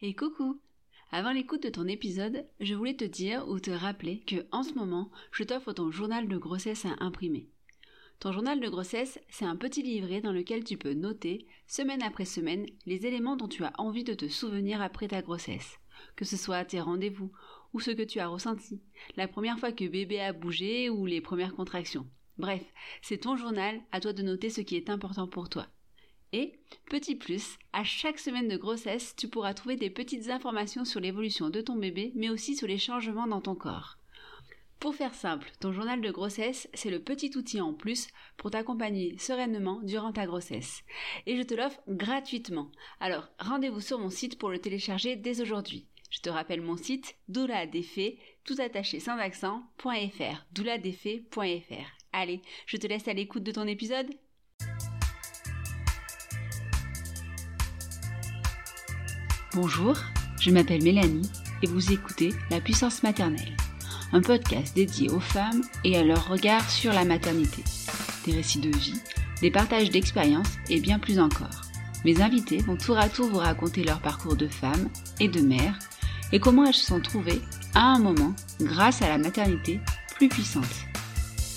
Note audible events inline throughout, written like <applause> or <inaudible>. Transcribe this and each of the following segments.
Et coucou Avant l'écoute de ton épisode, je voulais te dire ou te rappeler que en ce moment, je t'offre ton journal de grossesse à imprimer. Ton journal de grossesse, c'est un petit livret dans lequel tu peux noter, semaine après semaine, les éléments dont tu as envie de te souvenir après ta grossesse. Que ce soit tes rendez-vous, ou ce que tu as ressenti, la première fois que bébé a bougé ou les premières contractions. Bref, c'est ton journal, à toi de noter ce qui est important pour toi. Et, petit plus, à chaque semaine de grossesse, tu pourras trouver des petites informations sur l'évolution de ton bébé, mais aussi sur les changements dans ton corps. Pour faire simple, ton journal de grossesse, c'est le petit outil en plus pour t'accompagner sereinement durant ta grossesse. Et je te l'offre gratuitement. Alors rendez-vous sur mon site pour le télécharger dès aujourd'hui. Je te rappelle mon site douladefait, tout attaché sans accent.fr, douladefait.fr. Allez, je te laisse à l'écoute de ton épisode. Bonjour, je m'appelle Mélanie et vous écoutez La puissance maternelle un podcast dédié aux femmes et à leur regard sur la maternité. Des récits de vie, des partages d'expériences et bien plus encore. Mes invités vont tour à tour vous raconter leur parcours de femme et de mère et comment elles se sont trouvées, à un moment, grâce à la maternité, plus puissantes.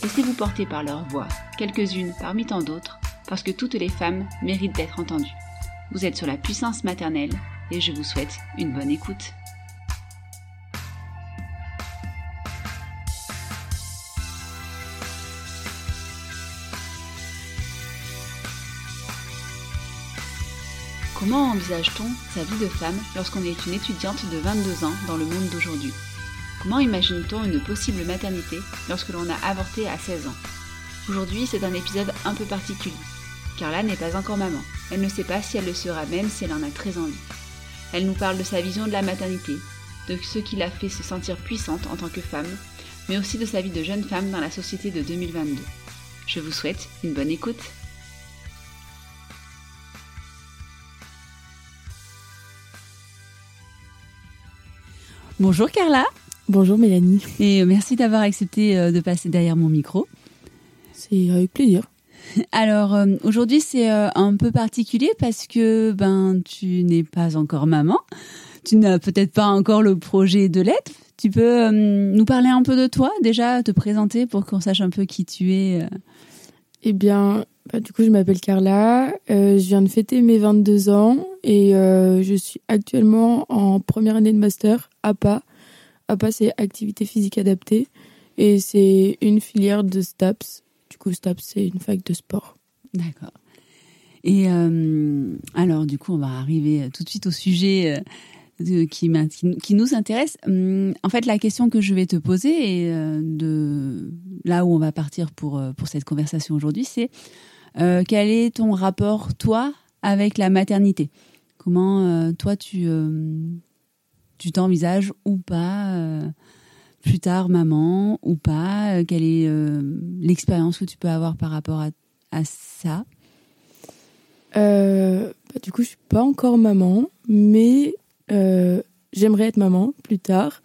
Laissez-vous porter par leur voix, quelques-unes parmi tant d'autres, parce que toutes les femmes méritent d'être entendues. Vous êtes sur la puissance maternelle et je vous souhaite une bonne écoute. Comment envisage-t-on sa vie de femme lorsqu'on est une étudiante de 22 ans dans le monde d'aujourd'hui? Comment imagine-t-on une possible maternité lorsque l'on a avorté à 16 ans? Aujourd'hui, c'est un épisode un peu particulier. Carla n'est pas encore maman. Elle ne sait pas si elle le sera même si elle en a très envie. Elle nous parle de sa vision de la maternité, de ce qui l'a fait se sentir puissante en tant que femme, mais aussi de sa vie de jeune femme dans la société de 2022. Je vous souhaite une bonne écoute. Bonjour Carla. Bonjour Mélanie. Et euh, merci d'avoir accepté euh, de passer derrière mon micro. C'est avec plaisir. <laughs> Alors euh, aujourd'hui c'est un peu particulier parce que ben tu n'es pas encore maman. Tu n'as peut-être pas encore le projet de l'être. Tu peux nous parler un peu de toi déjà, te présenter pour qu'on sache un peu qui tu es. Eh bien, bah, du coup je m'appelle Carla. je viens de fêter mes 22 ans et je suis actuellement en première année de master APA. APA, c'est activité physique adaptée. Et c'est une filière de STAPS. Du coup, STAPS, c'est une fac de sport. D'accord. Et euh, alors, du coup, on va arriver tout de suite au sujet euh, qui, nous intéresse. Hum, en fait, la question que je vais te poser, et euh, de là où on va partir pour, pour cette conversation aujourd'hui, c'est quel est ton rapport, toi, avec la maternité? Comment, toi, tu tu t'envisages ou pas euh, plus tard maman ou pas euh, Quelle est euh, l'expérience que tu peux avoir par rapport à, ça? Bah, Du coup, je suis pas encore maman, mais j'aimerais être maman plus tard.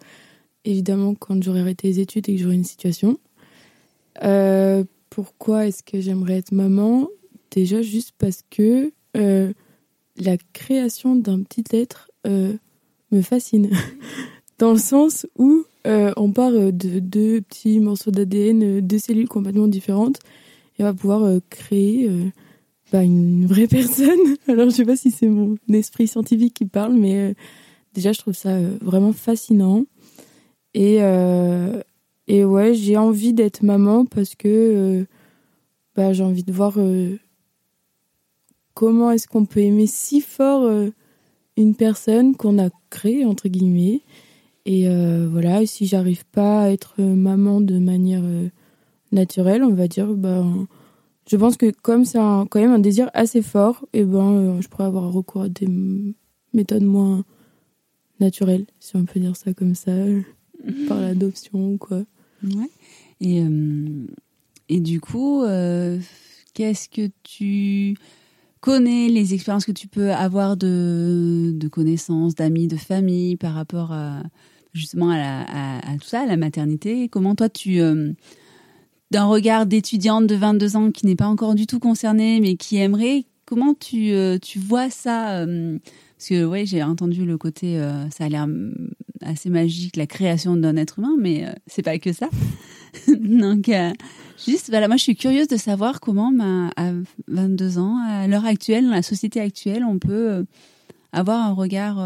Évidemment, quand j'aurai arrêté les études et que j'aurai une situation. pourquoi est-ce que j'aimerais être maman? Déjà, juste parce que la création d'un petit être me fascine. <laughs> Dans le sens où euh, on part euh, de deux petits morceaux d'ADN, euh, deux cellules complètement différentes, et on va pouvoir créer bah, une vraie <laughs> personne. Alors je sais pas si c'est mon esprit scientifique qui parle, mais déjà je trouve ça vraiment fascinant. Et, et ouais, j'ai envie d'être maman parce que bah, j'ai envie de voir comment est-ce qu'on peut aimer si fort une personne qu'on a créée, entre guillemets. Et euh, voilà, si j'arrive pas à être maman de manière euh, naturelle, on va dire, ben, je pense que comme c'est quand même un désir assez fort, et ben, euh, je pourrais avoir recours à des méthodes moins naturelles, si on peut dire ça comme ça, <laughs> par l'adoption ou quoi. Ouais. Et, et du coup, qu'est-ce que tu connais les expériences que tu peux avoir de, de connaissances, d'amis, de famille par rapport à, justement à, tout ça, à la maternité. Comment toi, tu, euh, d'un regard d'étudiante de 22 ans qui n'est pas encore du tout concernée, mais qui aimerait, comment tu, euh, tu vois ça euh, Parce que ouais, j'ai entendu le côté, ça a l'air mm, assez magique, la création d'un être humain, mais c'est pas que ça. <laughs> Donc, juste, voilà, moi je suis curieuse de savoir comment, ben, à 22 ans, à l'heure actuelle, dans la société actuelle, on peut avoir un regard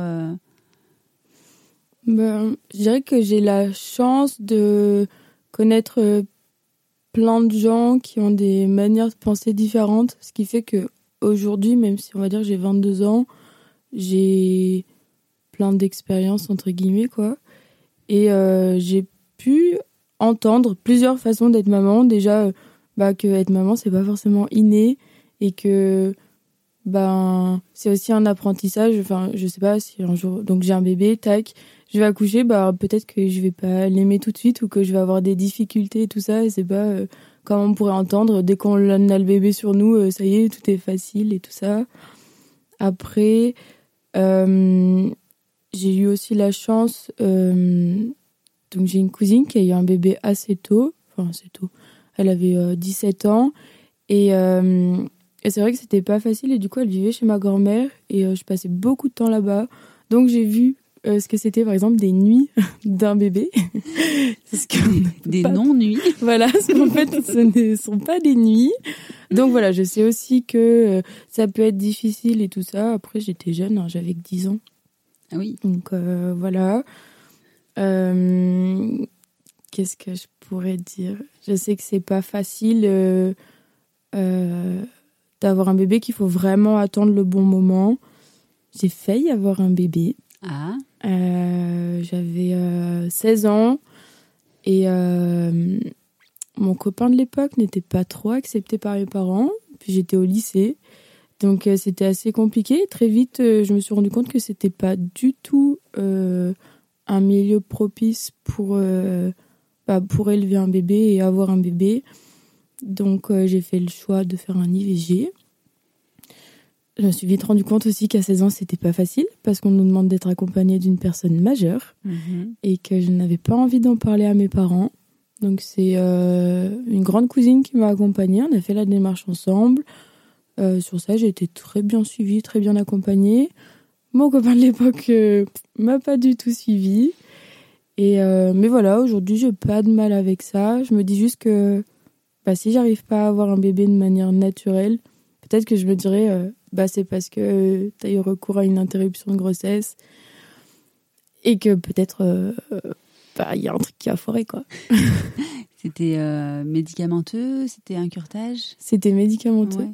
ben, Je dirais que j'ai la chance de connaître euh, plein de gens qui ont des manières de penser différentes, ce qui fait que aujourd'hui, même si on va dire j'ai 22 ans, j'ai plein d'expériences entre guillemets quoi, et euh, j'ai pu entendre plusieurs façons d'être maman. Déjà, euh, bah, que être maman c'est pas forcément inné et que ben c'est aussi un apprentissage. Enfin, je sais pas si un jour donc j'ai un bébé, tac, je vais accoucher, bah peut-être que je vais pas l'aimer tout de suite ou que je vais avoir des difficultés et tout ça. C'est pas euh, comme on pourrait entendre dès qu'on a le bébé sur nous, euh, ça y est, tout est facile et tout ça. Après, euh, j'ai eu aussi la chance. donc j'ai une cousine qui a eu un bébé assez tôt, enfin assez tôt. Elle avait 17 ans et, et c'est vrai que c'était pas facile et du coup elle vivait chez ma grand-mère et je passais beaucoup de temps là-bas. Donc j'ai vu euh, ce que c'était par exemple des nuits <laughs> d'un bébé. <laughs> des non-nuits. <laughs> Voilà, en fait ce ne sont pas des nuits. Donc voilà, je sais aussi que euh, ça peut être difficile et tout ça. Après j'étais jeune, hein, j'avais que 10 ans. Ah oui. Donc euh, voilà. Qu'est-ce que je pourrais dire? Je sais que c'est pas facile d'avoir un bébé, qu'il faut vraiment attendre le bon moment. J'ai failli avoir un bébé. Ah. Euh, j'avais 16 euh, ans et euh, mon copain de l'époque n'était pas trop accepté par mes parents. Puis j'étais au lycée. Donc c'était assez compliqué. Très vite, je me suis rendu compte que c'était pas du tout un milieu propice pour, bah, pour élever un bébé et avoir un bébé. Donc j'ai fait le choix de faire un IVG. Je me suis vite rendu compte aussi qu'à 16 ans, c'était pas facile parce qu'on nous demande d'être accompagné d'une personne majeure mhm. et que je n'avais pas envie d'en parler à mes parents. Donc c'est euh, une grande cousine qui m'a accompagnée. On a fait la démarche ensemble. Euh, sur ça, j'ai été très bien suivie, très bien accompagnée. Mon copain de l'époque euh, m'a pas du tout suivie. Et mais voilà, aujourd'hui, j'ai pas de mal avec ça. Je me dis juste que bah, si j'arrive pas à avoir un bébé de manière naturelle, peut-être que je me dirais bah, c'est parce que tu as eu recours à une interruption de grossesse et que peut-être euh, bah, il y a un truc qui a foiré quoi. <laughs> c'était euh, médicamenteux, c'était un curtage? C'était médicamenteux.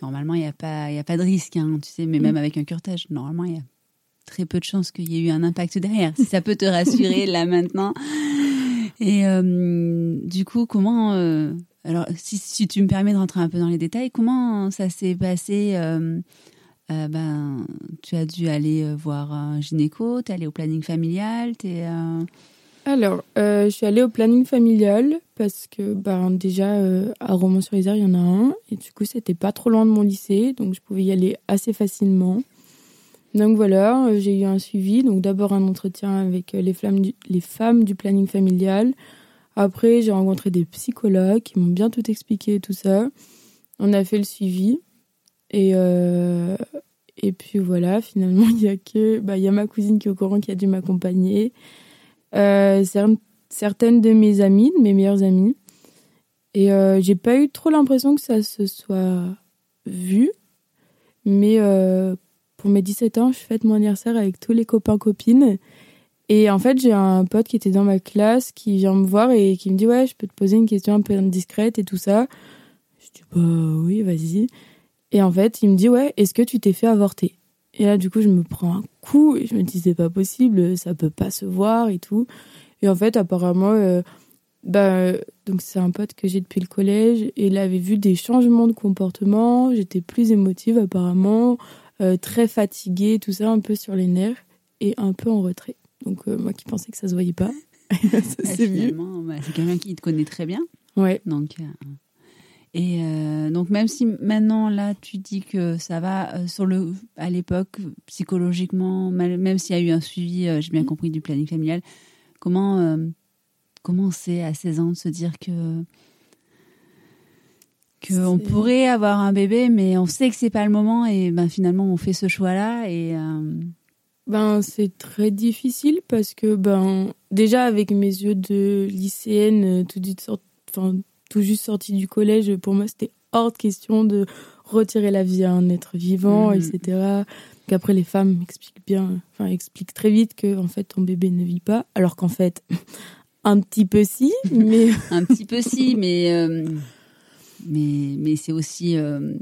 Normalement, il n'y a, pas, y a pas de risque, hein, tu sais, mais même mm. avec un curtage, normalement, il y a très peu de chances qu'il y ait eu un impact derrière. Si ça peut te rassurer là maintenant. Et euh, du coup, comment alors, si, tu me permets de rentrer un peu dans les détails, comment ça s'est passé euh, euh, ben, Tu as dû aller euh, voir un gynéco, tu es allé au planning familial Alors, je suis allée au planning familial parce que ben, déjà, à Romans-sur-Isère, il y en a un. Et du coup, c'était pas trop loin de mon lycée, donc je pouvais y aller assez facilement. Donc voilà, j'ai eu un suivi. Donc d'abord un entretien avec les femmes du planning familial après, j'ai rencontré des psychologues qui m'ont bien tout expliqué, tout ça. On a fait le suivi. Et, euh, et puis voilà, finalement, <laughs> il y a que bah, y a ma cousine qui est au courant qui a dû m'accompagner. Euh, certaines de mes amies, de mes meilleures amies. Et euh, j'ai pas eu trop l'impression que ça se soit vu. Mais pour mes 17 ans, je fête mon anniversaire avec tous les copains-copines. Et en fait, j'ai un pote qui était dans ma classe qui vient me voir et qui me dit Ouais, je peux te poser une question un peu indiscrète et tout ça. Je dis Bah oui, vas-y. Et en fait, il me dit Ouais, est-ce que tu t'es fait avorter? Et là, du coup, je me prends un coup et je me dis C'est pas possible, ça peut pas se voir et tout. Et en fait, apparemment, euh, bah, donc c'est un pote que j'ai depuis le collège et il avait vu des changements de comportement. J'étais plus émotive, apparemment, euh, très fatiguée, tout ça, un peu sur les nerfs et un peu en retrait. Donc euh, moi qui pensais que ça se voyait pas, <laughs> ça c'est bah, c'est quelqu'un qui te connaît très bien. Ouais. Donc euh, et euh, donc même si maintenant là tu dis que ça va sur le à l'époque psychologiquement même s'il y a eu un suivi j'ai bien mm. compris du planning familial comment comment c'est à 16 ans de se dire que qu'on pourrait avoir un bébé, mais on sait que c'est pas le moment et ben finalement on fait ce choix-là et. Ben c'est très difficile parce que ben déjà avec mes yeux de lycéenne, euh, tout, enfin, tout juste sortie du collège, pour moi c'était hors de question de retirer la vie à un être vivant, mhm. etc. Qu'après les femmes expliquent bien, enfin expliquent très vite que en fait ton bébé ne vit pas, alors qu'en fait <laughs> un petit peu si, mais <laughs> un petit peu si, mais euh, mais mais c'est aussi euh,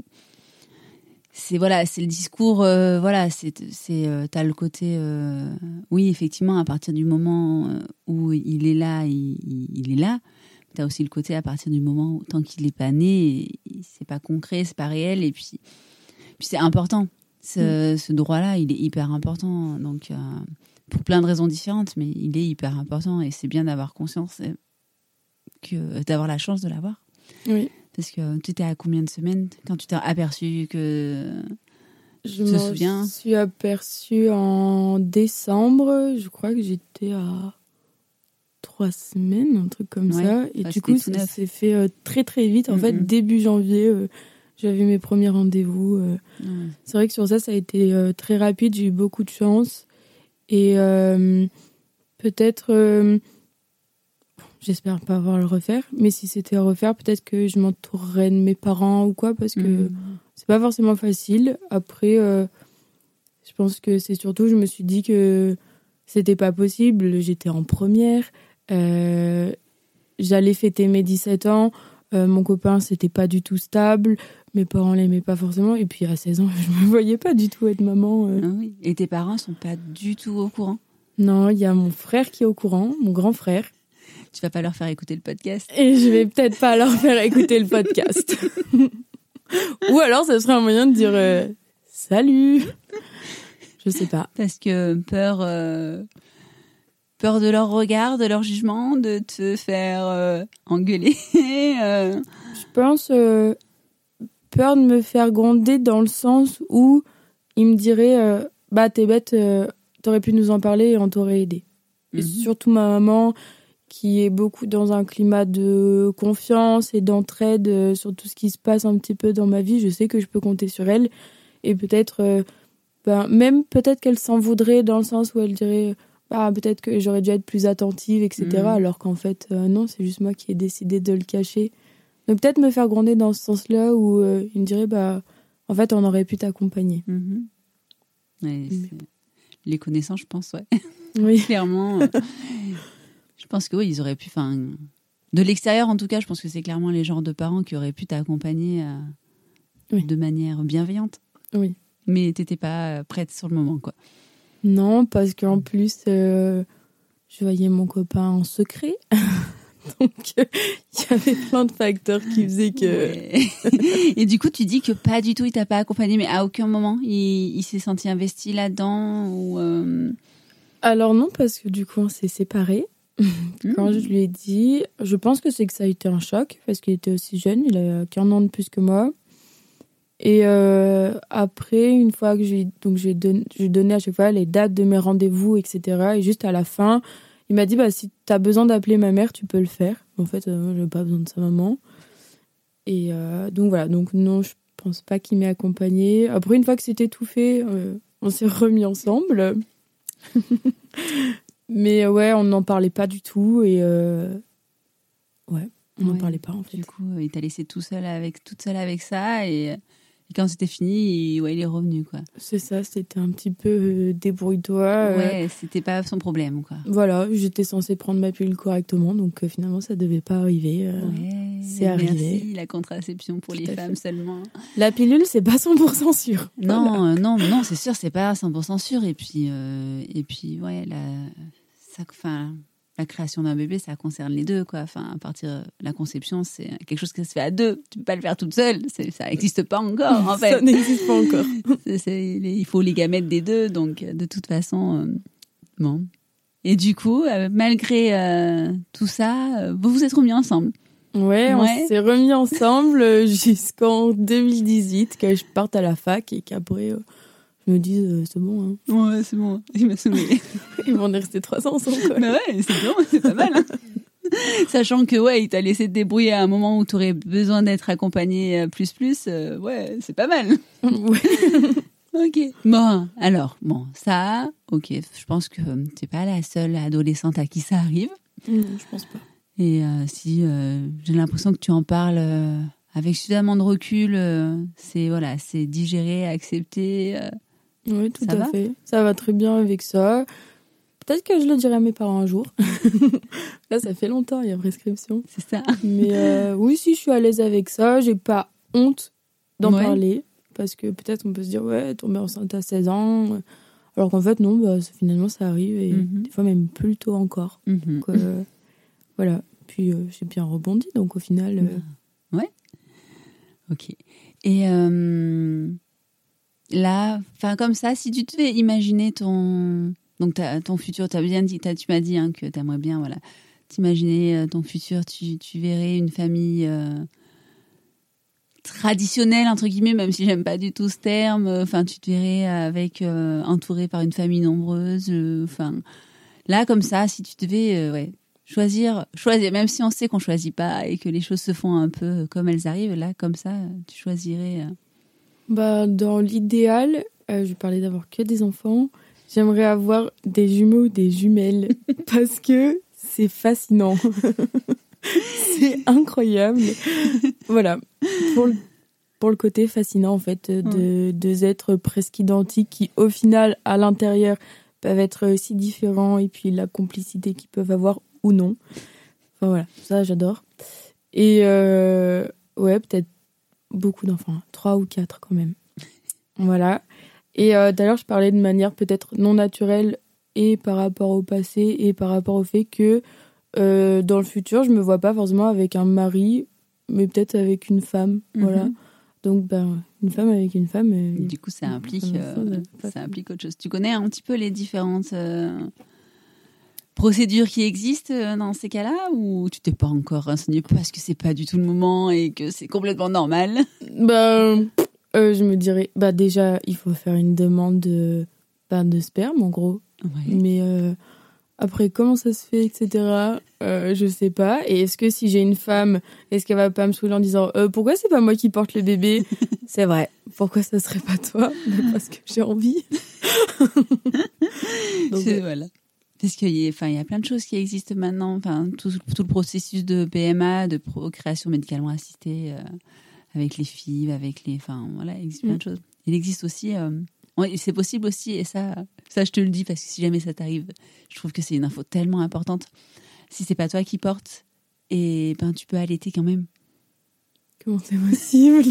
c'est voilà c'est le discours euh, voilà c'est c'est t'as le côté oui effectivement à partir du moment où il est là il, il est là. T'as aussi le côté à partir du moment où tant qu'il n'est pas né c'est pas concret c'est pas réel et puis puis c'est important. Ce, mm. ce droit là il est hyper important. Donc pour plein de raisons différentes mais il est hyper important et c'est bien d'avoir conscience que d'avoir la chance de l'avoir. Oui parce que tu étais à combien de semaines quand tu t'es aperçu que. Je me suis aperçue en décembre. Je crois que j'étais à trois semaines, un truc comme ça. Et du coup, ça s'est fait euh, très très vite. En fait, début janvier, euh, j'avais mes premiers rendez-vous. Euh. C'est vrai que sur ça, ça a été très rapide. J'ai eu beaucoup de chance. Et peut-être J'espère pas avoir à le refaire. Mais si c'était à refaire, peut-être que je m'entourerais de mes parents ou quoi, parce que mhm. c'est pas forcément facile. Après, euh, je pense que c'est surtout, je me suis dit que c'était pas possible. J'étais en première. Euh, j'allais fêter mes 17 ans. Euh, mon copain, c'était pas du tout stable. Mes parents l'aimaient pas forcément. Et puis à 16 ans, <laughs> je me voyais pas du tout être maman. Ah oui. Et tes parents sont pas du tout au courant? Non, il y a mon frère qui est au courant, mon grand frère, tu vas pas leur faire écouter le podcast. Et je vais peut-être pas leur faire écouter le podcast. <laughs> Ou alors, ce serait un moyen de dire euh, salut. Je sais pas. Parce que peur, euh, peur de leur regard, de leur jugement, de te faire euh, engueuler. Je pense peur de me faire gronder dans le sens où ils me diraient bah t'es bête, t'aurais pu nous en parler et on t'aurait aidé. Et mhm. surtout ma maman qui est beaucoup dans un climat de confiance et d'entraide euh, sur tout ce qui se passe un petit peu dans ma vie. Je sais que je peux compter sur elle. Et peut-être, euh, ben, même peut-être qu'elle s'en voudrait dans le sens où elle dirait bah, peut-être que j'aurais dû être plus attentive, etc. Mm. Alors qu'en fait, euh, non, c'est juste moi qui ai décidé de le cacher. Donc peut-être me faire gronder dans ce sens-là où il me dirait bah, en fait, on aurait pu t'accompagner. Mm-hmm. Les connaissances, je pense, ouais. Oui. <laughs> Clairement. Je pense que oui, ils auraient pu. Enfin, de l'extérieur, en tout cas, je pense que c'est clairement les genres de parents qui auraient pu t'accompagner euh, de manière bienveillante. Oui. Mais t'étais pas prête sur le moment, quoi. Non, parce qu'en plus, euh, je voyais mon copain en secret. <laughs> Donc, il y avait plein de facteurs qui faisaient que. <laughs> Et du coup, tu dis que pas du tout, il t'a pas accompagné, mais à aucun moment, il, s'est senti investi là-dedans ou. Euh, Alors non, parce que du coup, on s'est séparés. Quand je lui ai dit, je pense que c'est que ça a été un choc parce qu'il était aussi jeune, il a qu'un an de plus que moi. Et euh, après, une fois que j'ai donc j'ai donné, donné à chaque fois les dates de mes rendez-vous, etc. Et juste à la fin, il m'a dit bah si tu as besoin d'appeler ma mère, tu peux le faire. En fait, euh, je n'ai pas besoin de sa maman. Et euh, donc voilà, donc non, je pense pas qu'il m'ait accompagné. Après, une fois que c'était tout fait, on s'est remis ensemble. <laughs> Mais ouais, on n'en parlait pas du tout et euh, ouais, on n'en parlait pas en fait. Du coup, il t'a laissé tout seul avec, toute seule avec ça et, quand c'était fini, il, ouais, il est revenu quoi. C'est ça, c'était un petit peu euh, débrouille-toi. Euh. Ouais, c'était pas son problème quoi. Voilà, j'étais censée prendre ma pilule correctement, donc finalement ça devait pas arriver. Ouais, c'est arrivé. Merci, la contraception pour les femmes seulement. La pilule, c'est pas 100% sûr. Non, non, non, c'est sûr, c'est pas 100% sûr. Et puis, et puis, ouais, la ça, enfin, la création d'un bébé, ça concerne les deux, quoi. Enfin, à partir de la conception, c'est quelque chose qui se fait à deux. Tu peux pas le faire toute seule. Ça <laughs> n'existe pas encore, <laughs> en fait. ça n'existe pas encore. il faut les gamètes des deux, donc de toute façon, euh, bon. Et du coup, euh, malgré euh, tout ça, vous vous êtes remis ensemble. Ouais, on s'est remis ensemble <laughs> jusqu'en 2018, que je parte à la fac et qu'après me disent euh, c'est bon. Hein. Ouais, c'est bon. <laughs> Il m'a sommé. <laughs> Ils vont rester trois ans ensemble. Quoi. Bah ouais, c'est bien, c'est pas mal. Hein. <laughs> Sachant que ouais, il t'a laissé te débrouiller à un moment où tu aurais besoin d'être accompagné euh, plus plus, euh, ouais, c'est pas mal. Ouais. ok. Bon, alors, bon, ça, ok, je pense que t'es pas la seule adolescente à qui ça arrive. Non, je pense pas. Et euh, si euh, j'ai l'impression que tu en parles avec suffisamment de recul, c'est voilà, c'est digéré, accepté. Oui, tout Ça à va fait. Ça va très bien avec ça. Peut-être que je le dirai à mes parents un jour. <laughs> Là, ça fait longtemps, il y a prescription. c'est ça. Mais euh, <laughs> oui, si je suis à l'aise avec ça, j'ai pas honte d'en Ouais. parler. Parce que peut-être on peut se dire, ouais, tomber enceinte à 16 ans. Alors qu'en fait, non, bah, finalement, ça arrive. Et Mhm. des fois, même plus tôt encore. Mhm. Donc, euh, voilà. Puis euh, j'ai bien rebondi. Donc au final, euh, Ok. Et là, enfin comme ça, si tu devais imaginer ton donc ton futur, as bien dit, t'as- tu m'as dit hein, que tu aimerais bien voilà, t'imaginer euh, ton futur, tu, tu verrais une famille euh, traditionnelle entre guillemets, même si j'aime pas du tout ce terme. euh, Enfin, tu te verrais avec entouré par une famille nombreuse. Enfin, là comme ça, si tu devais choisir, choisir, même si on sait qu'on choisit pas et que les choses se font un peu comme elles arrivent, là, comme ça, tu choisirais. Bah, dans l'idéal, euh, je parlais d'avoir que des enfants. J'aimerais avoir des jumeaux, des jumelles. <laughs> parce que c'est fascinant. <laughs> c'est incroyable. voilà. Pour le, pour le côté fascinant, en fait, de deux êtres presque identiques qui, au final, à l'intérieur, peuvent être si différents et puis la complicité qu'ils peuvent avoir ou non. Enfin voilà, ça j'adore. Et euh, ouais, peut-être beaucoup d'enfants, hein. trois ou quatre quand même. Voilà. Et euh, d'ailleurs, je parlais de manière peut-être non naturelle et par rapport au passé et par rapport au fait que euh, dans le futur, je me vois pas forcément avec un mari, mais peut-être avec une femme. Voilà. Mhm. Donc, ben, une femme avec une femme. euh, Du coup, ça implique, ça, euh, ça ça. implique autre chose. Tu connais un petit peu les différentes procédures qui existent euh, dans ces cas-là ou tu t'es pas encore renseigné parce que c'est pas du tout le moment et que c'est complètement normal? <laughs> Bah, euh, je me dirais, bah déjà, il faut faire une demande de, bah, de sperme, en gros. Ouais. Mais euh, après, comment ça se fait, etc., euh, je sais pas. Et est-ce que si j'ai une femme, est-ce qu'elle va pas me saouler en disant euh, pourquoi c'est pas moi qui porte le bébé? <laughs> C'est vrai. Pourquoi ça serait pas toi? Parce que j'ai envie. <laughs> Donc, voilà. Parce qu'il y, a- enfin, il y a plein de choses qui existent maintenant. Enfin, tout, tout le processus de PMA, de procréation médicalement assistée, euh, avec les filles, avec les. Enfin, voilà, il existe plein Mm. de choses. Il existe aussi. euh, c'est possible aussi, et ça, ça, je te le dis parce que si jamais ça t'arrive, je trouve que c'est une info tellement importante. Si c'est pas toi qui porte, et ben tu peux allaiter quand même. comment c'est possible?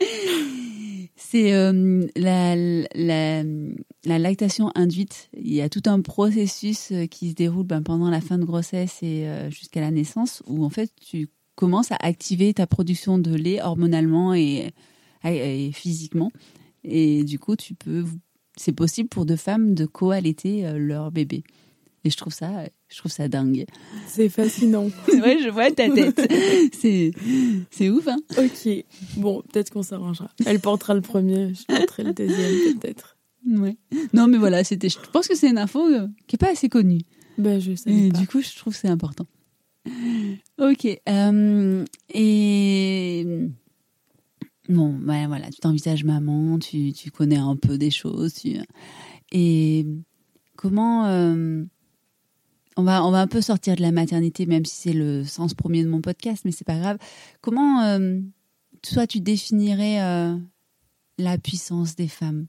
<laughs> C'est euh, la, la, la lactation induite. Il y a tout un processus euh, qui se déroule ben, pendant la fin de grossesse et euh, jusqu'à la naissance où en fait tu commences à activer ta production de lait hormonalement et, physiquement. Et du coup, tu peux, c'est possible pour deux femmes de co-allaiter leur bébé. Et je trouve ça, je trouve ça dingue. C'est fascinant. <laughs> ouais, je vois ta tête. <laughs> c'est, c'est ouf, hein. Ok. Bon, peut-être qu'on s'arrangera. Elle portera le premier, je porterai le deuxième, peut-être. Ouais. Non, mais voilà, c'était. Je pense que c'est une info euh, qui est pas assez connue. Ben, je savais Et pas. du coup, je trouve que c'est important. Ok. euh, et bon, ouais, voilà, tu t'envisages maman, tu, tu connais un peu des choses. tu- Et comment euh, on va on va un peu sortir de la maternité, même si c'est le sens premier de mon podcast, mais c'est pas grave. Comment euh, toi tu définirais euh, la puissance des femmes?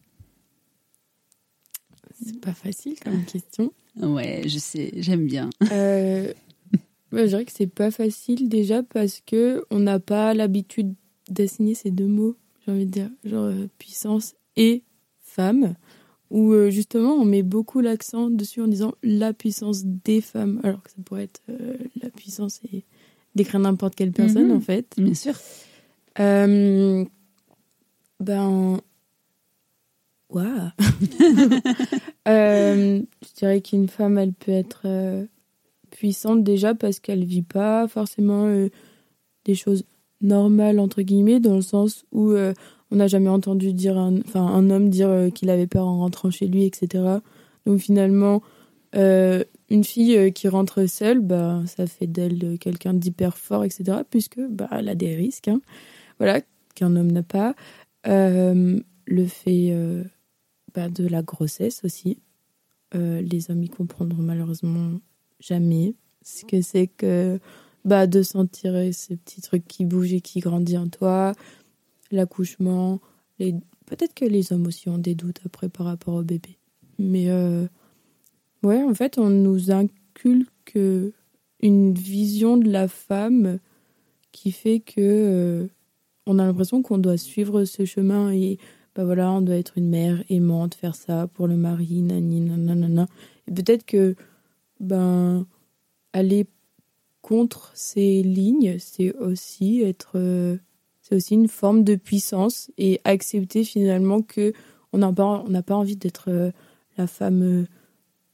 C'est pas facile comme question. Ouais, je sais, j'aime bien. Euh, <laughs> je dirais que c'est pas facile déjà parce que on n'a pas l'habitude d'assigner ces deux mots, j'ai envie de dire, genre puissance et femme, où euh, justement on met beaucoup l'accent dessus en disant la puissance des femmes, alors que ça pourrait être euh, la puissance et décrire n'importe quelle personne Mhm. en fait. Bien sûr. Euh, ben. Waouh! <laughs> Je dirais qu'une femme, elle peut être puissante déjà parce qu'elle vit pas forcément des choses normales, entre guillemets, dans le sens où on n'a jamais entendu dire un, homme dire euh, qu'il avait peur en rentrant chez lui, etc. Donc finalement, euh, une fille qui rentre seule, bah, ça fait d'elle quelqu'un d'hyper fort, etc. Puisque bah, elle a des risques, hein. voilà, qu'un homme n'a pas. le fait bah, de la grossesse aussi. les hommes y comprendront malheureusement jamais ce que c'est que bah, de sentir ces petits trucs qui bougent et qui grandissent en toi, l'accouchement. Peut-être que les hommes aussi ont des doutes après par rapport au bébé. Mais euh, ouais, en fait, on nous inculque une vision de la femme qui fait que euh, on a l'impression qu'on doit suivre ce chemin et bah voilà, on doit être une mère aimante, faire ça pour le mari, nani, nanana. Et peut-être que ben aller contre ces lignes, c'est aussi être, euh, c'est aussi une forme de puissance et accepter finalement que on n'a pas, on n'a pas envie d'être euh, la femme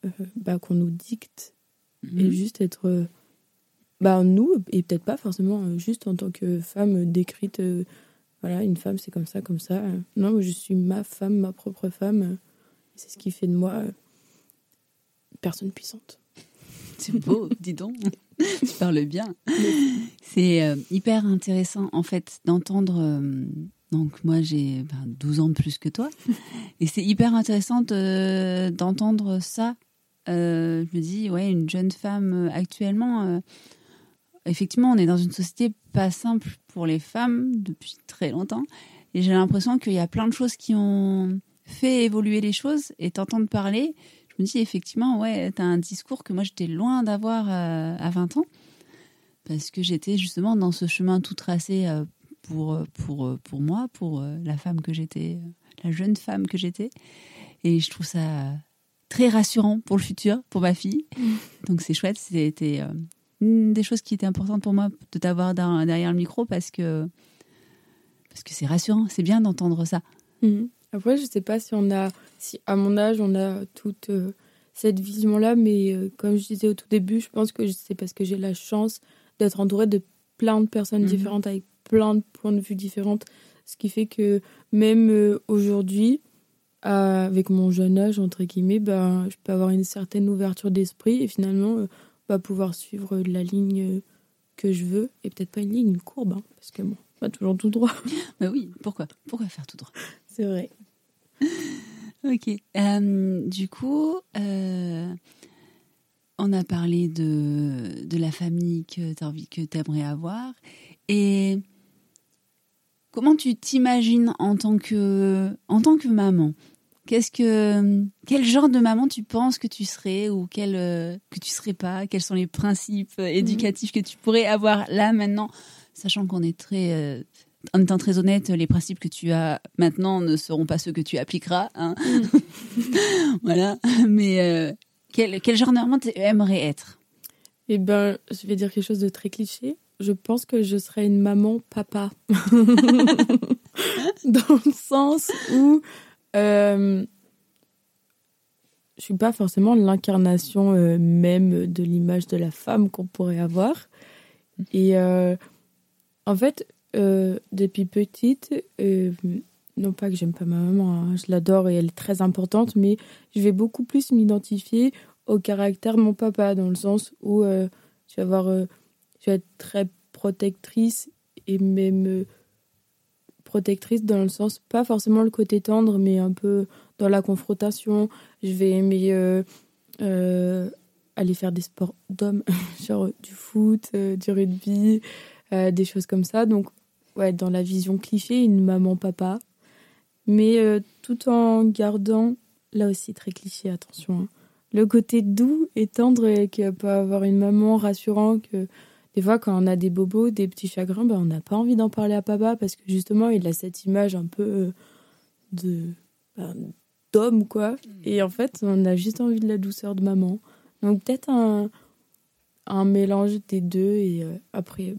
euh, bah, qu'on nous dicte et mhm. juste être bah nous et peut-être pas forcément juste en tant que femme décrite voilà une femme c'est comme ça comme ça. Non je suis ma femme ma propre femme. C'est ce qui fait de moi personne puissante c'est beau dis donc <laughs> tu parles bien. C'est euh, hyper intéressant, en fait, d'entendre. Euh, donc, moi, j'ai 12 ans de plus que toi. <laughs> Et c'est hyper intéressant d'entendre ça. Euh, je me dis, ouais, une jeune femme actuellement. effectivement, on est dans une société pas simple pour les femmes depuis très longtemps. Et j'ai l'impression qu'il y a plein de choses qui ont fait évoluer les choses. Et t'entendre parler, me dis effectivement, ouais, tu as un discours que moi j'étais loin d'avoir euh, à 20 ans, parce que j'étais justement dans ce chemin tout tracé euh, pour, pour, pour moi, pour euh, la femme que j'étais, la jeune femme que j'étais. Et je trouve ça très rassurant pour le futur, pour ma fille. Mm. Donc c'est chouette, c'était une des choses qui était importante pour moi de t'avoir derrière le micro parce que parce que c'est rassurant, c'est bien d'entendre ça. Mm. Après, je sais pas si on a, si à mon âge, on a toute euh, cette vision-là, mais euh, comme je disais au tout début, je pense que c'est parce que j'ai la chance d'être entourée de plein de personnes mhm. différentes avec plein de points de vue différents, ce qui fait que même euh, aujourd'hui, avec mon jeune âge entre guillemets, ben, je peux avoir une certaine ouverture d'esprit et finalement bah, pouvoir suivre la ligne que je veux et peut-être pas une ligne, une courbe, hein, parce que bon, pas toujours tout droit. <laughs> bah oui, pourquoi? Pourquoi faire tout droit? C'est vrai. <laughs> ok. Euh, du coup, euh, on a parlé de, de la famille que tu envie que aimerais avoir. Et comment tu t'imagines en tant que en tant que maman? Qu'est-ce que quel genre de maman tu penses que tu serais ou quel que tu serais pas? Quels sont les principes éducatifs que tu pourrais avoir là maintenant, sachant qu'on est très euh, en étant très honnête, les principes que tu as maintenant ne seront pas ceux que tu appliqueras. Hein. Mm. <laughs> voilà. Mais euh, quel, quel, genre tu aimerais être? Eh ben, je vais dire quelque chose de très cliché. Je pense que je serais une maman papa. <laughs> Dans le sens où euh, je suis pas forcément l'incarnation euh, même de l'image de la femme qu'on pourrait avoir. Et euh, en fait, euh, depuis petite, euh, non pas que j'aime pas ma maman, hein, je l'adore et elle est très importante, mais je vais beaucoup plus m'identifier au caractère de mon papa, dans le sens où euh, je, vais avoir, je vais être très protectrice et même protectrice dans le sens, pas forcément le côté tendre, mais un peu dans la confrontation. Je vais aimer aller faire des sports d'hommes, <laughs> genre du foot, du rugby, des choses comme ça. Donc ouais, dans la vision cliché, une maman-papa. Mais euh, tout en gardant, là aussi très cliché, attention, hein, le côté doux et tendre qu'il peut avoir une maman rassurant que des fois quand on a des bobos, des petits chagrins, ben, on n'a pas envie d'en parler à papa parce que justement il a cette image un peu euh, de ben, d'homme quoi. Mm. Et en fait on a juste envie de la douceur de maman. Donc peut-être un, un mélange des deux et euh, après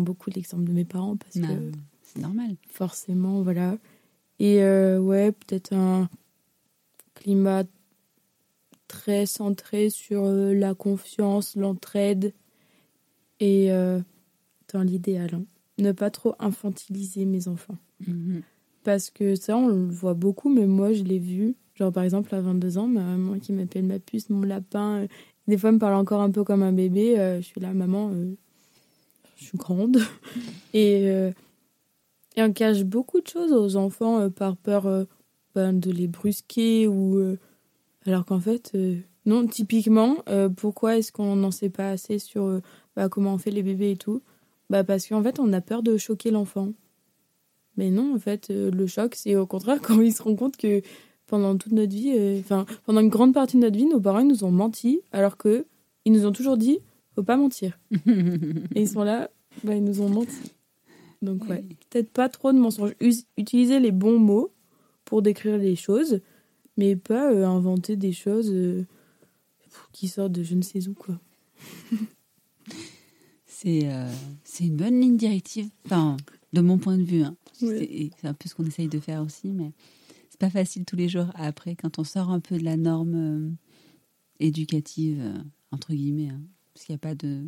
bah, beaucoup l'exemple de mes parents parce que c'est normal. Forcément, voilà. Et euh, ouais, peut-être un climat très centré sur euh, la confiance, l'entraide et euh, dans l'idéal. Hein. Ne pas trop infantiliser mes enfants. Mhm. Parce que ça, on le voit beaucoup, mais moi, je l'ai vu. Genre, par exemple, à 22 ans, ma maman qui m'appelle ma puce, mon lapin, des fois, me parle encore un peu comme un bébé. je suis là, maman, je suis grande. <laughs> et, et on cache beaucoup de choses aux enfants par peur ben, de les brusquer ou. alors qu'en fait, non, typiquement, pourquoi est-ce qu'on n'en sait pas assez sur bah, comment on fait les bébés et tout? Bah Parce qu'en fait, on a peur de choquer l'enfant. Mais non, en fait, euh, le choc, c'est au contraire <laughs> quand ils se rendent compte que pendant toute notre vie, euh, enfin, pendant une grande partie de notre vie, nos parents nous ont menti, alors que ils nous ont toujours dit faut pas mentir. <laughs> et ils sont là, bah, ils nous ont menti. Donc, ouais, peut-être pas trop de mensonges. utiliser les bons mots pour décrire les choses, mais pas euh, inventer des choses qui sortent de je ne sais où, quoi. <laughs> Euh, c'est une bonne ligne directive, enfin, de mon point de vue. Hein. C'est un peu ce qu'on essaye de faire aussi, mais c'est pas facile tous les jours. Après, quand on sort un peu de la norme euh, éducative, euh, entre guillemets, hein, parce qu'il n'y a pas de.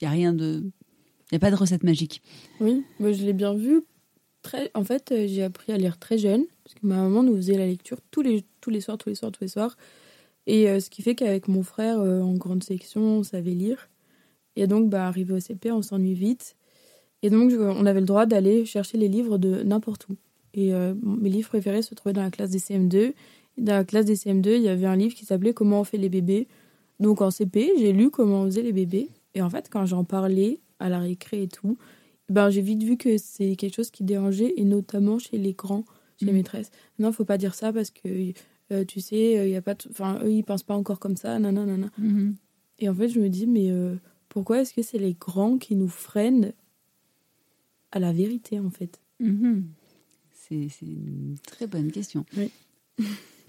Il a rien de. Il a pas de recette magique. Oui, moi je l'ai bien vu. Très... En fait, j'ai appris à lire très jeune, parce que ma maman nous faisait la lecture tous les, tous les soirs, tous les soirs, tous les soirs. Et ce qui fait qu'avec mon frère, en grande section, on savait lire. Et donc, bah, arrivé au CP, on s'ennuie vite. Et donc, on avait le droit d'aller chercher les livres de n'importe où. Et euh, mes livres préférés se trouvaient dans la classe des CM2. dans la classe des CM2, il y avait un livre qui s'appelait Comment on fait les bébés. Donc, en CP, j'ai lu comment on faisait les bébés. Et en fait, quand j'en parlais à la récré et tout, ben, j'ai vite vu que c'est quelque chose qui dérangeait, et notamment chez les grands, chez les mmh. maîtresses. Non, faut pas dire ça parce que, euh, tu sais, il y a pas enfin, eux, ils pensent pas encore comme ça, nanana. Mmh. Et en fait, je me dis, mais euh, pourquoi est-ce que c'est les grands qui nous freinent à la vérité, en fait? Mhm. C'est une très bonne question. Oui.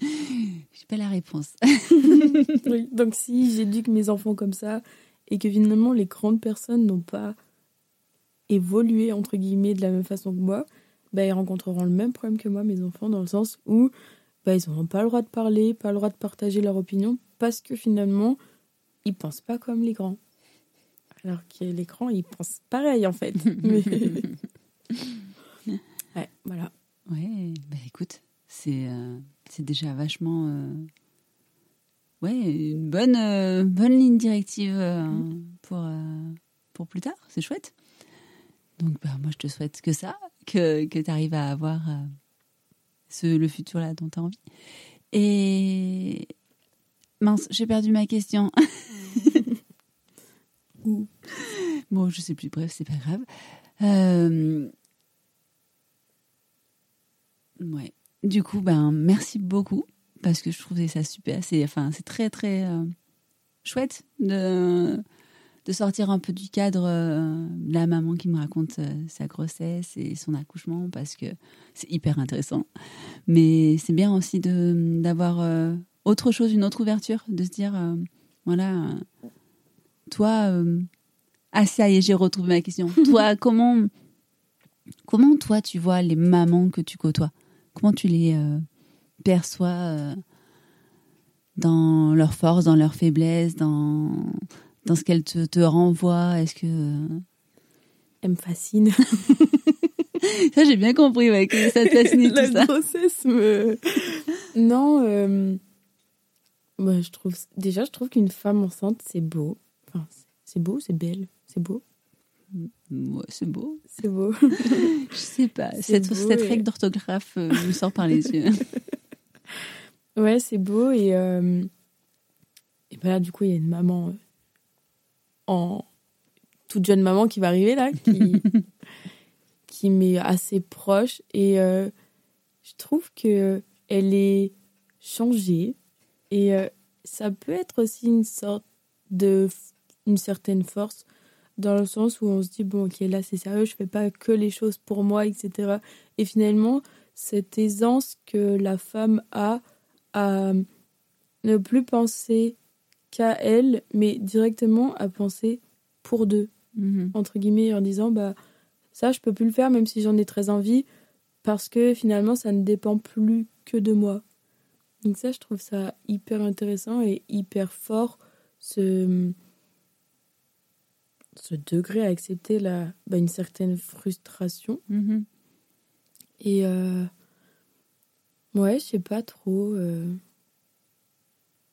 <laughs> Je pas la réponse. <laughs> oui, donc si j'éduque mes enfants comme ça et que finalement les grandes personnes n'ont pas évolué entre guillemets de la même façon que moi, bah, ils rencontreront le même problème que moi, mes enfants, dans le sens où bah, ils n'auront pas le droit de parler, pas le droit de partager leur opinion, parce que finalement, ils pensent pas comme les grands. Alors que l'écran, il pense pareil en fait. <laughs> ouais, voilà. Ouais, bah écoute, c'est euh, déjà vachement. Euh, ouais, une bonne, euh, bonne ligne directive mm. pour, pour plus tard. C'est chouette. Donc, bah, moi, je te souhaite que ça, que, que tu arrives à avoir ce, le futur là dont tu as envie. Et. Mince, j'ai perdu ma question. <laughs> Bon, je sais plus. Bref, c'est pas grave. Euh, ouais. Du coup, ben, merci beaucoup parce que je trouvais ça super. C'est enfin, c'est très très euh, chouette de de sortir un peu du cadre euh, la maman qui me raconte sa grossesse et son accouchement parce que c'est hyper intéressant. Mais c'est bien aussi de d'avoir autre chose, une autre ouverture, de se dire voilà toi, euh, ah ça y est, j'ai retrouvé ma question. <laughs> toi, comment, comment toi tu vois les mamans que tu côtoies? Comment tu les euh, perçois euh, dans leur force, dans leur faiblesse, dans, dans ce qu'elles te, te renvoient? Est-ce que elles me fascinent <laughs> Ça, j'ai bien compris, ouais, que ça te fascine La tout ça. grossesse me... <laughs> Non, je trouve... déjà, je trouve qu'une femme enceinte, c'est beau c'est beau, c'est belle, c'est beau. Ouais, c'est beau. C'est beau. <laughs> je sais pas. Cette, cette règle d'orthographe euh, me sort par les yeux. <laughs> ouais, c'est beau. Et, euh, et ben là, du coup, il y a une maman euh, en toute jeune maman qui va arriver là, qui, <laughs> qui m'est assez proche. Et je trouve que elle est changée. Et ça peut être aussi une sorte de une certaine force dans le sens où on se dit bon ok là c'est sérieux je fais pas que les choses pour moi etc et finalement cette aisance que la femme a à ne plus penser qu'à elle mais directement à penser pour deux mhm. entre guillemets en disant bah ça je peux plus le faire même si j'en ai très envie parce que finalement ça ne dépend plus que de moi donc ça je trouve ça hyper intéressant et hyper fort ce ce degré à accepter la, bah, une certaine frustration. Mm-hmm. Et euh, ouais, je sais pas trop euh,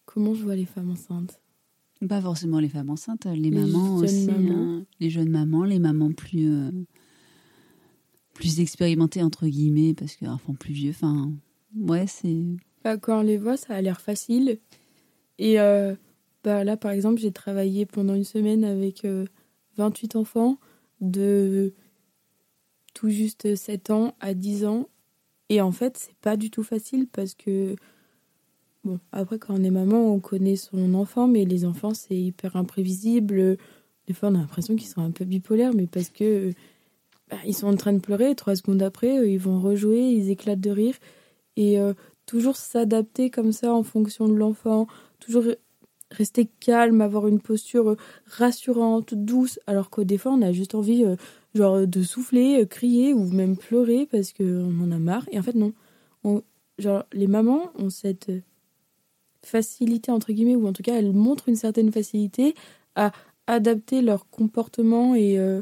comment je vois les femmes enceintes. Pas forcément les femmes enceintes, les, mamans aussi. Hein. les jeunes mamans, les mamans plus, euh, plus expérimentées, entre guillemets, parce qu'un enfant plus vieux. Enfin, ouais, c'est. Bah, quand on les voit, ça a l'air facile. Et bah, là, par exemple, j'ai travaillé pendant une semaine avec 28 enfants de tout juste 7 ans à 10 ans. Et en fait, c'est pas du tout facile parce que, bon, après, quand on est maman, on connaît son enfant, mais les enfants, c'est hyper imprévisible. Des fois, on a l'impression qu'ils sont un peu bipolaires, mais parce que bah, ils sont en train de pleurer, trois secondes après, ils vont rejouer, ils éclatent de rire. Et euh, toujours s'adapter comme ça en fonction de l'enfant, toujours rester calme, avoir une posture rassurante, douce, alors qu'au des fois, on a juste envie euh, de souffler, euh, crier ou même pleurer parce qu'on en a marre. Et en fait, non. les mamans ont cette facilité, entre guillemets, ou en tout cas, elles montrent une certaine facilité à adapter leur comportement et euh,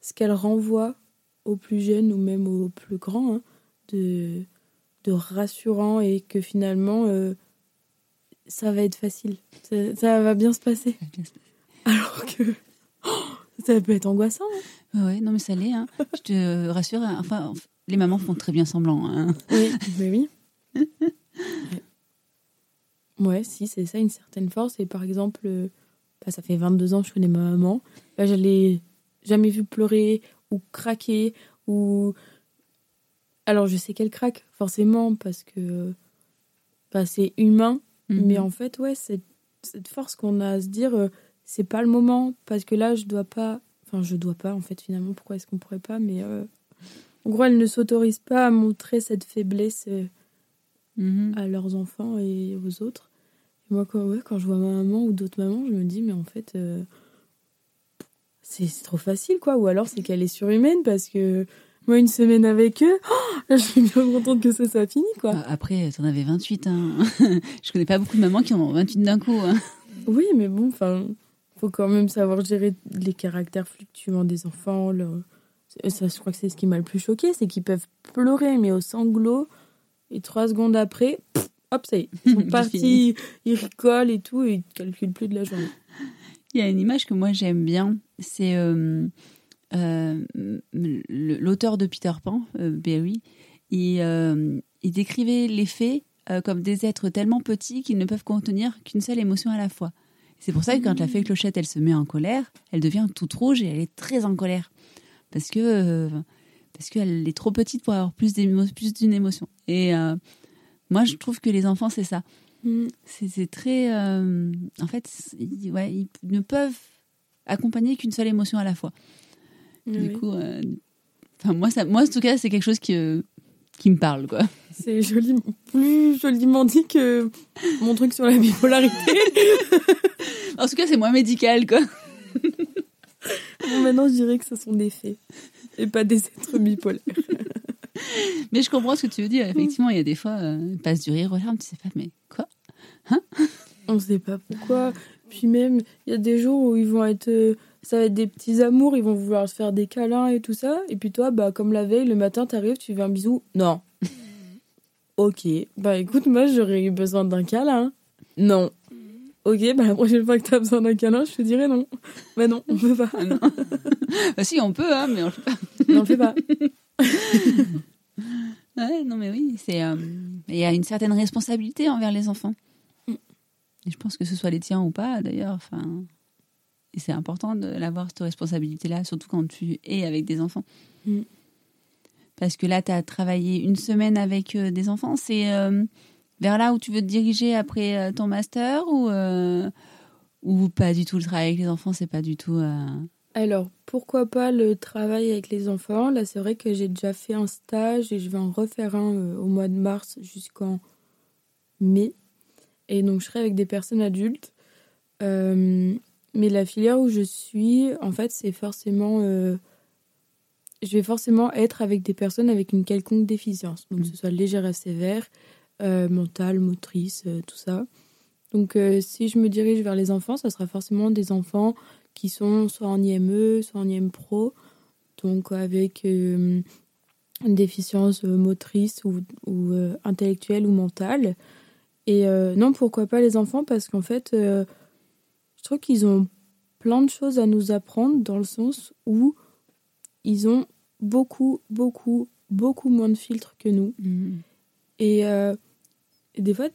ce qu'elles renvoient aux plus jeunes ou même aux plus grands hein, de, rassurant et que finalement, euh, ça va être facile. Ça, va bien se passer. Alors que ça peut être angoissant. Hein. Oui, non, mais ça l'est. Hein. Je te rassure. Hein. Enfin, les mamans font très bien semblant. Hein. Oui, mais oui. ouais, si, c'est ça, une certaine force. Et par exemple, euh, bah, ça fait 22 ans que je connais ma maman. Bah, je l'ai jamais vue pleurer ou craquer. ou... Alors, je sais qu'elle craque, forcément, parce que bah, c'est humain. Mhm. Mais en fait, ouais, cette, cette force qu'on a à se dire, euh, c'est pas le moment, parce que là, je dois pas Enfin, je dois pas, en fait, finalement. Pourquoi est-ce qu'on pourrait pas Mais euh, en gros, elles ne s'autorisent pas à montrer cette faiblesse euh, mhm. à leurs enfants et aux autres. Et moi, quand, ouais, quand je vois ma maman ou d'autres mamans, je me dis, mais en fait, euh, c'est trop facile, quoi. Ou alors, c'est qu'elle est surhumaine parce que moi, une semaine avec eux, oh, je suis bien contente que ça soit fini, quoi. Bah, après, t'en avais 28, hein. <laughs> je connais pas beaucoup de mamans qui en ont 28 d'un coup, hein. Oui, mais bon, enfin faut quand même savoir gérer les caractères fluctuants des enfants. Ça, je crois que c'est ce qui m'a le plus choqué, c'est qu'ils peuvent pleurer, mais au sanglot, et trois secondes après, hop, ça y est, ils sont <laughs> partis, ils rigolent et tout, et ils ne calculent plus de la journée. Il y a une image que moi j'aime bien, c'est euh, l'auteur de Peter Pan, euh, Barry, il, il décrivait les fées comme des êtres tellement petits qu'ils ne peuvent contenir qu'une seule émotion à la fois. C'est pour ça que quand la fée clochette, elle se met en colère, elle devient toute rouge et elle est très en colère. Parce que euh, parce qu'elle est trop petite pour avoir plus d'une émotion. Et euh, moi, je trouve que les enfants, c'est ça. Mm. C'est très... Euh, en fait, ouais, ils ne peuvent accompagner qu'une seule émotion à la fois. Du coup, enfin, moi, ça, moi, en tout cas, c'est quelque chose qui, qui me parle, quoi. C'est joli, plus joliment dit que mon truc sur la bipolarité. en tout cas, c'est moins médical, quoi. bon, maintenant, je dirais que ce sont des faits et pas des êtres bipolaires. mais je comprends ce que tu veux dire. Effectivement, il y a des fois, euh, passe du rire aux tu sais pas, mais quoi? Hein? On sait pas pourquoi. Puis même, il y a des jours où ils vont être. Ça va être des petits amours, ils vont vouloir se faire des câlins et tout ça. Et puis toi, bah, comme la veille, le matin, t'arrives, tu fais un bisou. Non. <laughs> ok. Bah écoute, moi, j'aurais eu besoin d'un câlin. Non. Ok, bah la prochaine fois que t'as besoin d'un câlin, je te dirai non. Bah non, on peut pas. Ah non. <laughs> bah si, on peut, hein, mais on le fait pas. non, on le fait pas. <laughs> ouais, non, mais oui, c'est. Euh, il y a une certaine responsabilité envers les enfants. Mm. Et je pense que ce soit les tiens ou pas, d'ailleurs. Enfin, et c'est important de l'avoir, cette responsabilité-là, surtout quand tu es avec des enfants. Mm. Parce que là, tu as travaillé une semaine avec euh, des enfants. C'est euh, vers là où tu veux te diriger après euh, ton master ou, ou pas du tout le travail avec les enfants C'est pas du tout. Alors, pourquoi pas le travail avec les enfants? Là, c'est vrai que j'ai déjà fait un stage et je vais en refaire un au mois de mars jusqu'en mai. Et donc, je serai avec des personnes adultes. Mais la filière où je suis, en fait, c'est forcément. Euh, je vais forcément être avec des personnes avec une quelconque déficience. Donc, que ce soit légère et sévère, euh, mentale, motrice, euh, tout ça. Donc, si je me dirige vers les enfants, ça sera forcément des enfants qui sont soit en IME, soit en IM Pro. Donc, avec une déficience motrice ou, ou intellectuelle ou mentale. Et non, pourquoi pas les enfants? Parce qu'en fait trouve qu'ils ont plein de choses à nous apprendre dans le sens où ils ont beaucoup, beaucoup, beaucoup moins de filtres que nous. Mm. Et, euh, et des fois,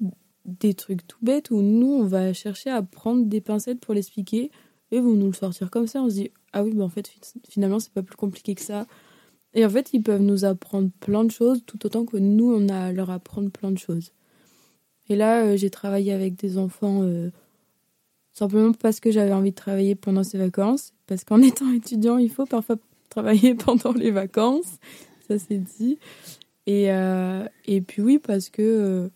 des trucs tout bêtes où nous, on va chercher à prendre des pincettes pour l'expliquer. Et vont nous le sortir comme ça. On se dit, ah oui, bah en fait, fi- finalement, c'est pas plus compliqué que ça. Et en fait, ils peuvent nous apprendre plein de choses, tout autant que nous, on a à leur apprendre plein de choses. Et là, euh, j'ai travaillé avec des enfants euh, simplement parce que j'avais envie de travailler pendant ces vacances. Parce qu'en <laughs> étant étudiant, il faut parfois travailler <laughs> pendant les vacances. Ça, c'est dit. Et, euh, et puis oui, parce que, euh,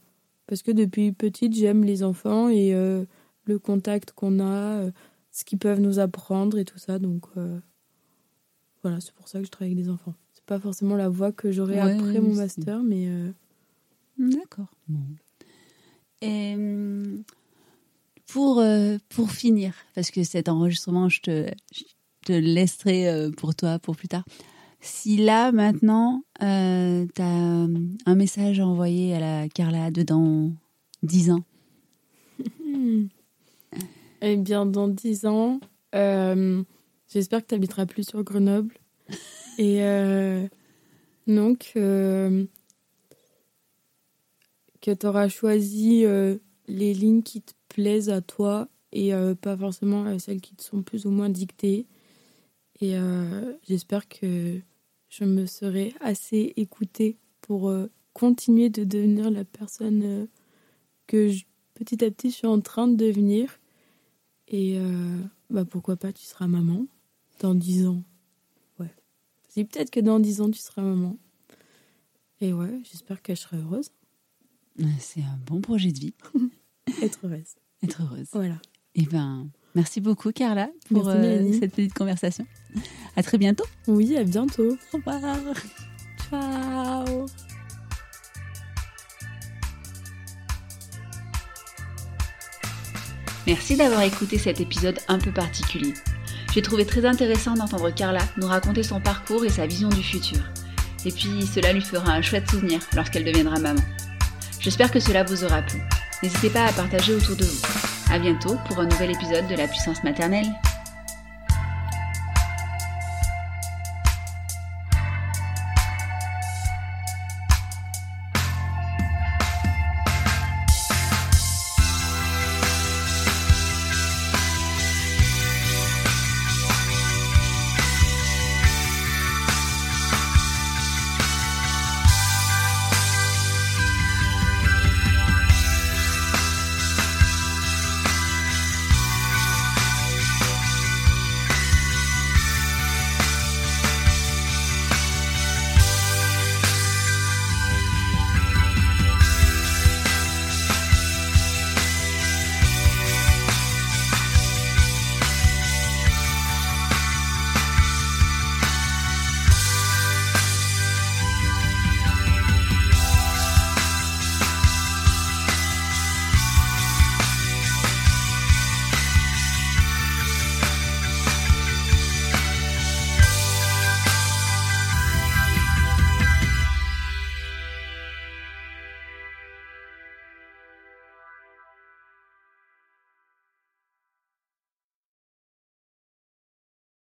parce que depuis petite, j'aime les enfants et euh, le contact qu'on a, ce qu'ils peuvent nous apprendre et tout ça. Donc euh, voilà, c'est pour ça que je travaille avec des enfants. C'est pas forcément la voie que j'aurai Ouais, après mon master, mais euh, D'accord. Bon. Et hum, pour, euh, pour finir, parce que cet enregistrement, je te, je te laisserai euh, pour toi pour plus tard. Si là, maintenant, euh, tu as un message à envoyer à la Carla de dans 10 ans, <laughs> eh bien, dans 10 ans, euh, j'espère que tu habiteras plus sur Grenoble. <laughs> Et euh, donc, euh, que tu auras choisi euh, les lignes qui te plaisent à toi et euh, pas forcément euh, celles qui te sont plus ou moins dictées. Et euh, j'espère que je me serai assez écoutée pour euh, continuer de devenir la personne que je- petit à petit je suis en train de devenir. Et bah pourquoi pas, tu seras maman dans 10 ans. Ouais. Si peut-être que dans 10 ans, tu seras maman. Et ouais, j'espère que je serai heureuse. c'est un bon projet de vie, <laughs> Être heureuse. Être heureuse. Voilà. Eh ben, merci beaucoup Carla pour Merci, euh, cette petite conversation. À très bientôt. Oui, à bientôt. Au revoir. Ciao. Merci d'avoir écouté cet épisode un peu particulier. J'ai trouvé très intéressant d'entendre Carla nous raconter son parcours et sa vision du futur. Et puis cela lui fera un chouette souvenir lorsqu'elle deviendra maman. J'espère que cela vous aura plu. N'hésitez pas à partager autour de vous. À bientôt pour un nouvel épisode de la puissance maternelle.